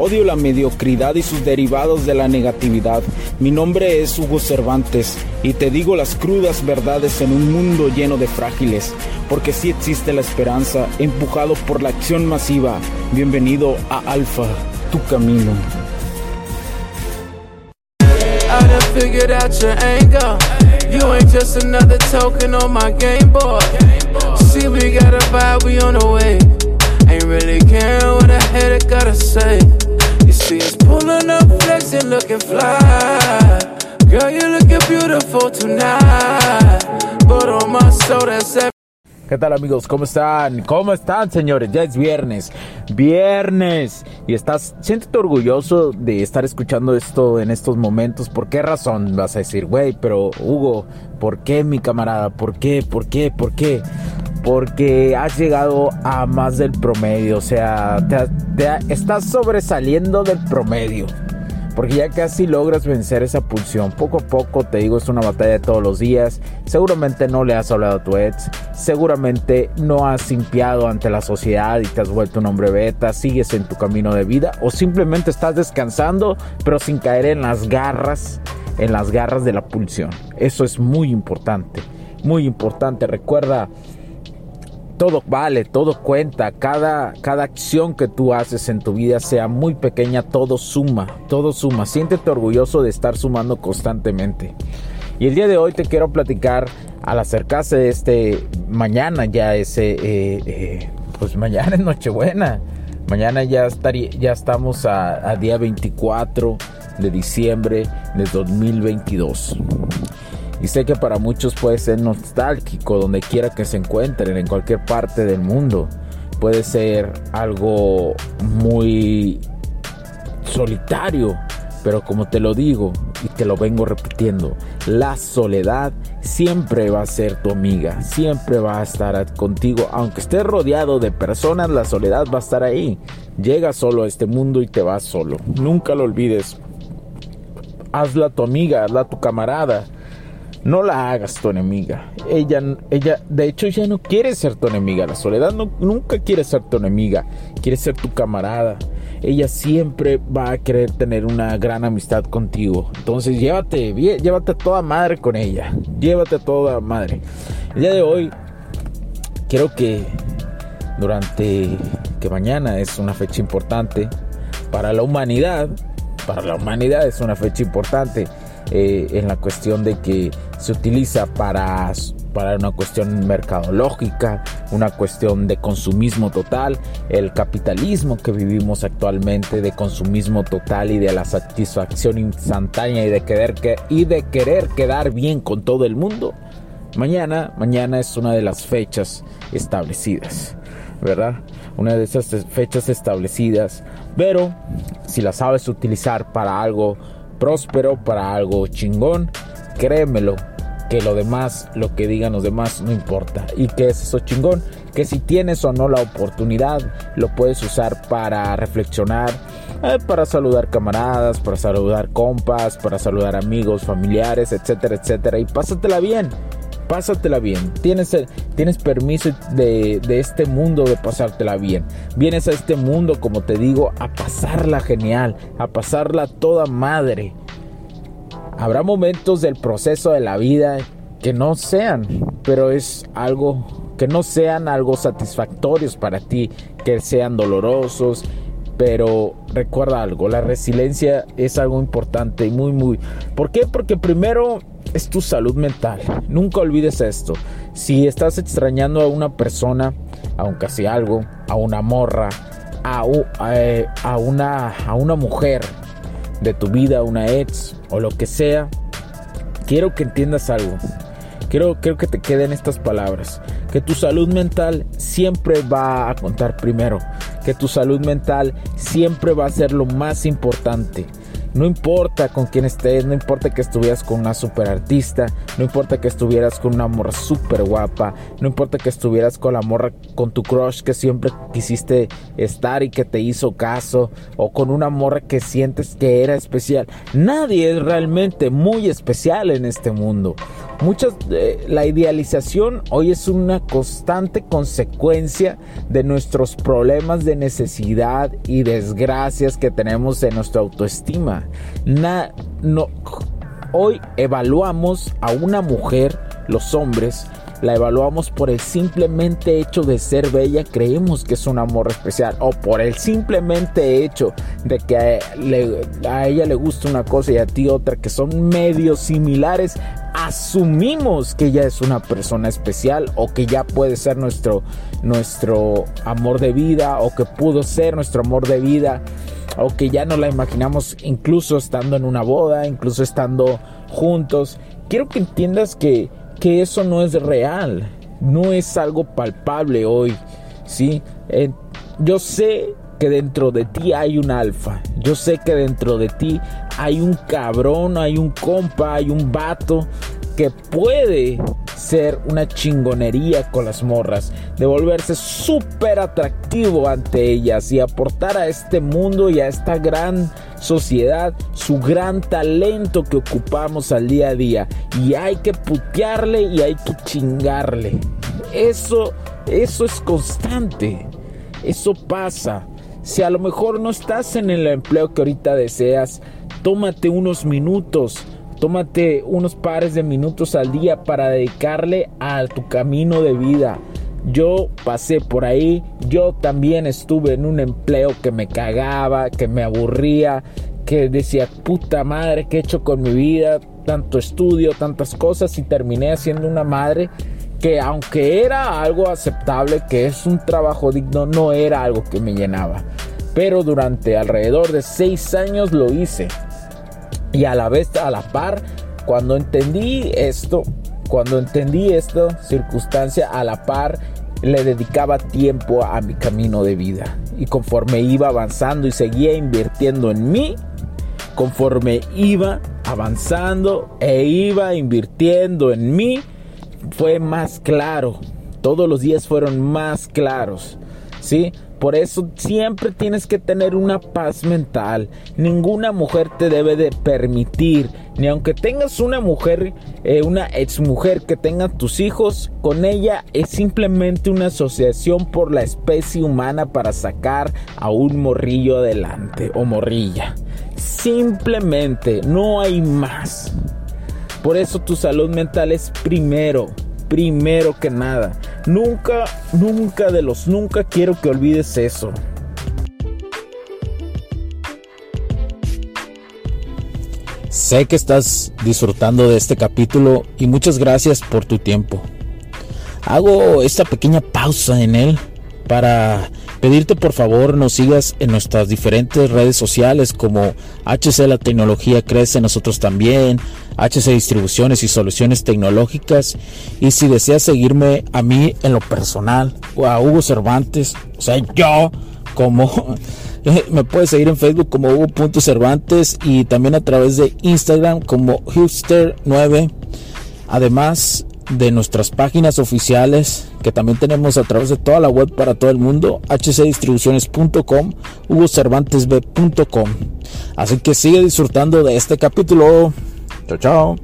Odio la mediocridad y sus derivados de la negatividad. Mi nombre es Hugo Cervantes y te digo las crudas verdades en un mundo lleno de frágiles, porque sí existe la esperanza, empujado por la acción masiva. Bienvenido a Alfa, tu camino. Ain't really what gotta say. Pulling up, flexing, looking fly. Girl, you looking beautiful tonight. But on my soul, that's ¿Qué tal amigos? ¿Cómo están? ¿Cómo están señores? Ya es viernes. Viernes. Y estás, siéntete orgulloso de estar escuchando esto en estos momentos. ¿Por qué razón? Vas a decir, güey, pero Hugo, ¿por qué mi camarada? ¿Por qué? ¿Por qué? ¿Por qué? Porque has llegado a más del promedio. O sea, estás sobresaliendo del promedio porque ya casi logras vencer esa pulsión. Poco a poco, te digo, es una batalla de todos los días. Seguramente no le has hablado a tu ex, seguramente no has limpiado ante la sociedad y te has vuelto un hombre beta, sigues en tu camino de vida o simplemente estás descansando, pero sin caer en las garras, en las garras de la pulsión. Eso es muy importante, muy importante. Recuerda todo vale, todo cuenta, cada, cada acción que tú haces en tu vida, sea muy pequeña, todo suma, todo suma. Siéntete orgulloso de estar sumando constantemente. Y el día de hoy te quiero platicar al acercarse este mañana ya ese, eh, eh, pues mañana es Nochebuena. Mañana ya, estaría, ya estamos a, a día 24 de diciembre de 2022. Y sé que para muchos puede ser nostálgico donde quiera que se encuentren, en cualquier parte del mundo. Puede ser algo muy solitario, pero como te lo digo y te lo vengo repitiendo, la soledad siempre va a ser tu amiga, siempre va a estar contigo, aunque estés rodeado de personas, la soledad va a estar ahí. Llega solo a este mundo y te vas solo. Nunca lo olvides. Hazla tu amiga, hazla tu camarada no la hagas tu enemiga. Ella, ella, de hecho, ya no quiere ser tu enemiga. La soledad no, nunca quiere ser tu enemiga. Quiere ser tu camarada. Ella siempre va a querer tener una gran amistad contigo. Entonces, llévate, llévate a toda madre con ella. Llévate a toda madre. El día de hoy, quiero que durante que mañana es una fecha importante para la humanidad. Para la humanidad es una fecha importante eh, en la cuestión de que se utiliza para, para una cuestión mercadológica, una cuestión de consumismo total, el capitalismo que vivimos actualmente, de consumismo total y de la satisfacción instantánea y de querer, que, y de querer quedar bien con todo el mundo. Mañana, mañana es una de las fechas establecidas, ¿verdad? Una de esas fechas establecidas, pero si la sabes utilizar para algo próspero, para algo chingón, créemelo, que lo demás, lo que digan los demás, no importa. ¿Y que es eso chingón? Que si tienes o no la oportunidad, lo puedes usar para reflexionar, eh, para saludar camaradas, para saludar compas, para saludar amigos, familiares, etcétera, etcétera. Y pásatela bien, pásatela bien. Tienes, tienes permiso de, de este mundo de pasártela bien. Vienes a este mundo, como te digo, a pasarla genial, a pasarla toda madre. Habrá momentos del proceso de la vida que no sean, pero es algo que no sean algo satisfactorios para ti, que sean dolorosos, pero recuerda algo, la resiliencia es algo importante y muy muy. ¿Por qué? Porque primero es tu salud mental. Nunca olvides esto. Si estás extrañando a una persona, aunque sea algo, a una morra, a, eh, a, una, a una mujer, de tu vida, una ex o lo que sea, quiero que entiendas algo. Quiero, quiero que te queden estas palabras. Que tu salud mental siempre va a contar primero. Que tu salud mental siempre va a ser lo más importante. No importa con quién estés, no importa que estuvieras con una super artista, no importa que estuvieras con una morra super guapa, no importa que estuvieras con la morra con tu crush que siempre quisiste estar y que te hizo caso, o con una morra que sientes que era especial. Nadie es realmente muy especial en este mundo. Muchas, eh, la idealización hoy es una constante consecuencia de nuestros problemas de necesidad y desgracias que tenemos en nuestra autoestima. no, hoy evaluamos a una mujer, los hombres, la evaluamos por el simplemente hecho de ser bella, creemos que es un amor especial, o por el simplemente hecho de que a, ella le gusta una cosa y a ti otra, que son medios similares, asumimos que ella es una persona especial o que ya puede ser nuestro, nuestro amor de vida o que pudo ser nuestro amor de vida o que ya no la imaginamos incluso estando en una boda, incluso estando juntos. Quiero que entiendas que que eso no es real, no es algo palpable hoy, ¿sí? Eh, yo sé que dentro de ti hay un alfa, yo sé que dentro de ti hay un cabrón, hay un compa, hay un vato que puede ser una chingonería con las morras, de volverse súper atractivo ante ellas y aportar a este mundo y a esta gran sociedad su gran talento que ocupamos al día a día. Y hay que putearle y hay que chingarle. Eso, eso es constante. Eso pasa. Si a lo mejor no estás en el empleo que ahorita deseas, tómate unos minutos Tómate unos pares de minutos al día para dedicarle a tu camino de vida. Yo pasé por ahí, yo también estuve en un empleo que me cagaba, que me aburría, que decía, puta madre, ¿qué he hecho con mi vida? Tanto estudio, tantas cosas y terminé haciendo una madre que aunque era algo aceptable, que es un trabajo digno, no era algo que me llenaba. Pero durante alrededor de seis años lo hice y a la vez, a la par, cuando entendí esto, cuando entendí esta circunstancia, a la par le dedicaba tiempo a mi camino de vida. Y conforme iba avanzando y seguía invirtiendo en mí, conforme iba avanzando e iba invirtiendo en mí, fue más claro. Todos los días fueron más claros. ¿Sí? Por eso siempre tienes que tener una paz mental. Ninguna mujer te debe de permitir, ni aunque tengas una mujer, eh, una ex mujer que tenga tus hijos, con ella es simplemente una asociación por la especie humana para sacar a un morrillo adelante o morrilla. Simplemente, no hay más. Por eso tu salud mental es primero primero que nada. Nunca, nunca de los nunca quiero que olvides eso. Sé que estás disfrutando de este capítulo y muchas gracias por tu tiempo. Hago esta pequeña pausa en él para pedirte por favor nos sigas en nuestras diferentes redes sociales como HC La Tecnología Crece, nosotros también, HC Distribuciones y Soluciones Tecnológicas. Y si deseas seguirme a mí en lo personal o a Hugo Cervantes, o sea, yo como... Me puedes seguir en Facebook como Hugo.cervantes y también a través de Instagram como Hipster9. Además, de nuestras páginas oficiales que también tenemos a través de toda la web para todo el mundo, hcdistribuciones.com, hugocervantesb.com. Así que sigue disfrutando de este capítulo. Chao, chao.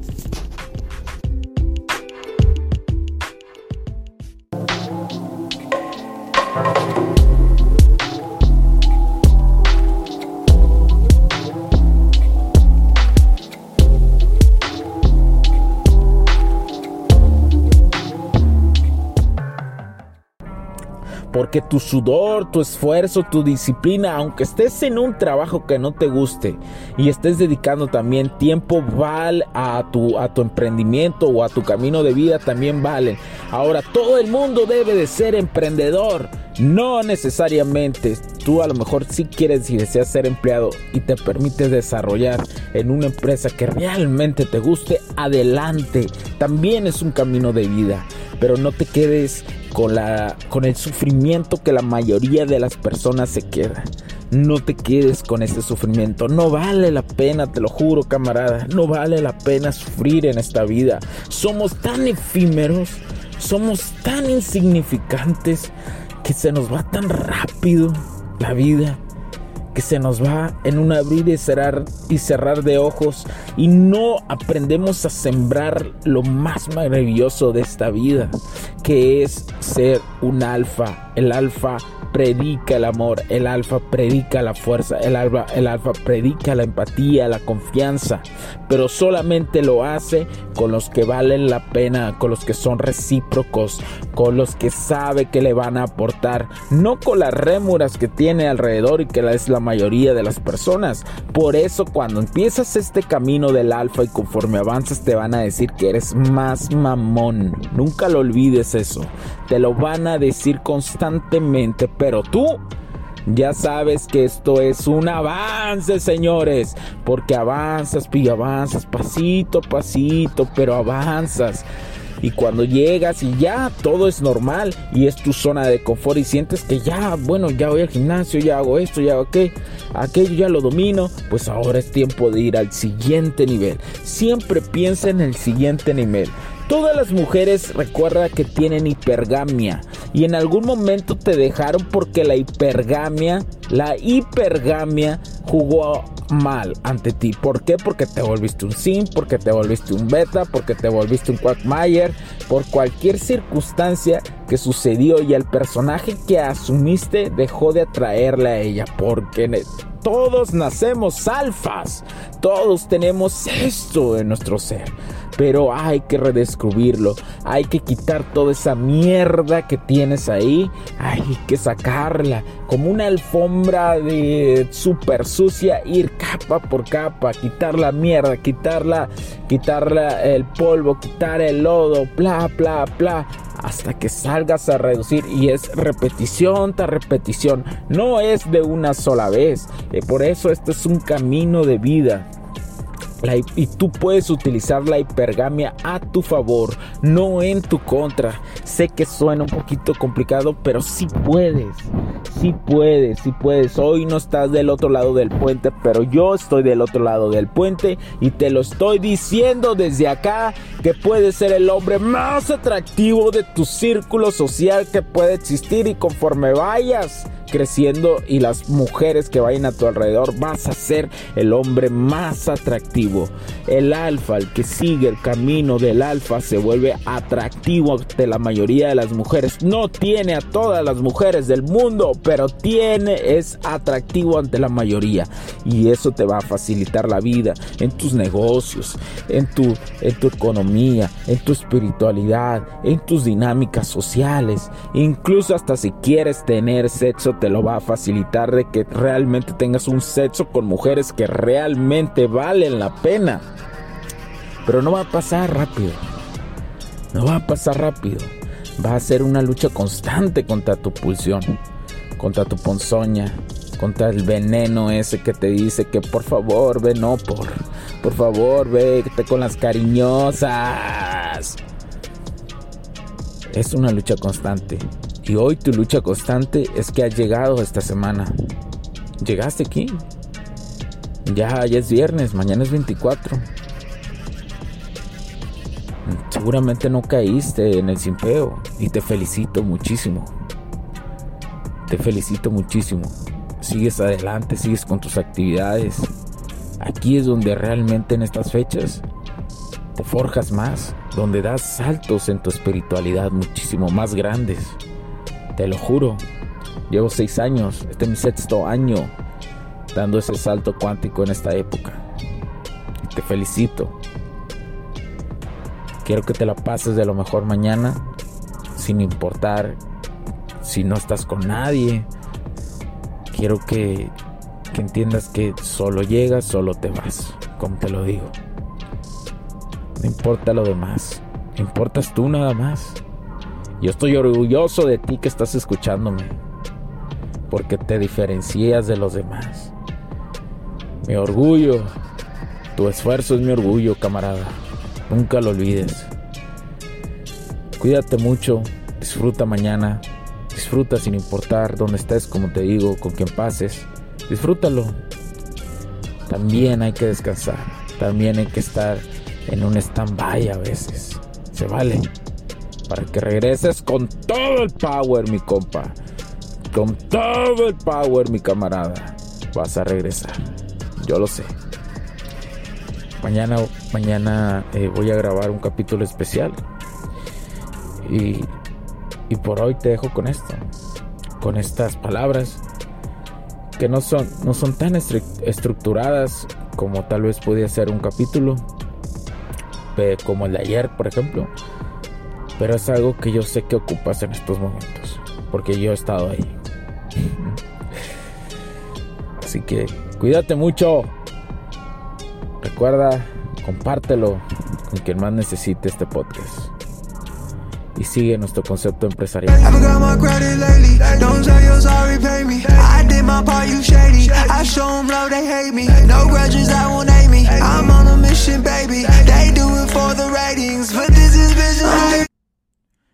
Porque tu sudor, tu esfuerzo, tu disciplina, aunque estés en un trabajo que no te guste y estés dedicando también tiempo val a tu a tu emprendimiento o a tu camino de vida también valen. Ahora todo el mundo debe de ser emprendedor. No necesariamente. Tú a lo mejor sí quieres y deseas ser empleado y te permite desarrollar en una empresa que realmente te guste, adelante. También es un camino de vida. Pero no te quedes con, la, con el sufrimiento que la mayoría de las personas se queda. no te quedes con ese sufrimiento. No vale la pena, te lo juro, camarada. No vale la pena sufrir en esta vida. Somos tan efímeros, somos tan insignificantes que se nos va tan rápido la vida que se nos va en un abrir y cerrar y cerrar de ojos y no aprendemos a sembrar lo más maravilloso de esta vida, que es ser un alfa, el alfa predica el amor, el alfa predica la fuerza, el alfa, el alfa predica la empatía, la confianza, pero solamente lo hace con los que valen la pena, con los que son recíprocos, con los que sabe que le van a aportar, no con las rémuras que tiene alrededor y que es la mayoría de las personas. Por eso cuando empiezas este camino del alfa y conforme avanzas te van a decir que eres más mamón. Nunca lo olvides eso. Te lo van a decir constantemente, pero tú ya sabes que esto es un avance, señores, porque avanzas, pillo, avanzas, pasito, pasito, pero avanzas. Y cuando llegas y ya todo es normal y es tu zona de confort y sientes que ya, bueno, ya voy al gimnasio, ya hago esto, ya hago aquello, aquello ya lo domino, pues ahora es tiempo de ir al siguiente nivel. Siempre piensa en el siguiente nivel. Todas las mujeres recuerda que tienen hipergamia y en algún momento te dejaron porque la hipergamia, la hipergamia jugó mal ante ti. ¿Por qué? Porque te volviste un sim, porque te volviste un beta, porque te volviste un quackmayer, por cualquier circunstancia que sucedió y el personaje que asumiste dejó de atraerle a ella porque todos nacemos alfas, todos tenemos esto en nuestro ser pero hay que redescubrirlo, hay que quitar toda esa mierda que tienes ahí, hay que sacarla. Como una alfombra de super sucia, ir capa por capa, quitar la mierda, quitarla, quitarla el polvo, quitar el lodo, bla, bla, bla, hasta que salgas a reducir. Y es repetición tras repetición, no es de una sola vez, eh, por eso este es un camino de vida y tú puedes utilizar la hipergamia a tu favor, no en tu contra. Sé que suena un poquito complicado, pero sí puedes. Sí puedes, sí puedes. Hoy no estás del otro lado del puente, pero yo estoy del otro lado del puente y te lo estoy diciendo desde acá que puedes ser el hombre más atractivo de tu círculo social que puede existir y conforme vayas creciendo y las mujeres que vayan a tu alrededor, vas a ser el hombre más atractivo. El alfa, el que sigue el camino del alfa, se vuelve atractivo ante la mayoría de las mujeres. No tiene a todas las mujeres del mundo, pero tiene, es atractivo ante la mayoría. Y eso te va a facilitar la vida en tus negocios, en tu, en tu economía, en tu espiritualidad, en tus dinámicas sociales. Incluso hasta si quieres tener sexo, te lo va a facilitar de que realmente tengas un sexo con mujeres que realmente valen la pena. Pero no va a pasar rápido. No va a pasar rápido. Va a ser una lucha constante contra tu pulsión, contra tu ponzoña, contra el veneno ese que te dice que por favor ve no por, por favor vete con las cariñosas. Es una lucha constante. Y hoy tu lucha constante es que has llegado esta semana. Llegaste aquí. Ya, ya es viernes, mañana es 24. Seguramente no caíste en el simpeo y te felicito muchísimo. Te felicito muchísimo. Sigues adelante, sigues con tus actividades. Aquí es donde realmente en estas fechas te forjas más, donde das saltos en tu espiritualidad muchísimo más grandes. Te lo juro. Llevo seis años, este es mi sexto año dando ese salto cuántico en esta época. Te felicito. Quiero que te la pases de lo mejor mañana, sin importar si no estás con nadie. Quiero que, que entiendas que solo llegas, solo te vas, como te lo digo. No importa lo demás, importas tú nada más. Yo estoy orgulloso de ti que estás escuchándome, porque te diferencias de los demás. Mi orgullo, tu esfuerzo es mi orgullo, camarada. Nunca lo olvides. Cuídate mucho, disfruta mañana, disfruta sin importar dónde estés, como te digo, con quien pases. disfrútalo. También hay que descansar, también hay que estar en un stand-by a veces. Se vale. Para que regreses con todo el power, mi compa. Con todo el power, mi camarada. Vas a regresar. Yo lo sé. Mañana, mañana eh, voy a grabar un capítulo especial. Y, y por hoy te dejo con esto. Con estas palabras que no son, no son tan estructuradas como tal vez podía ser un capítulo. Como el de ayer, por ejemplo. Pero es algo que yo sé que ocupas en estos momentos. Porque yo he estado ahí. Así que cuídate mucho. Recuerda, compártelo con quien más necesite este podcast. Y sigue nuestro concepto empresarial.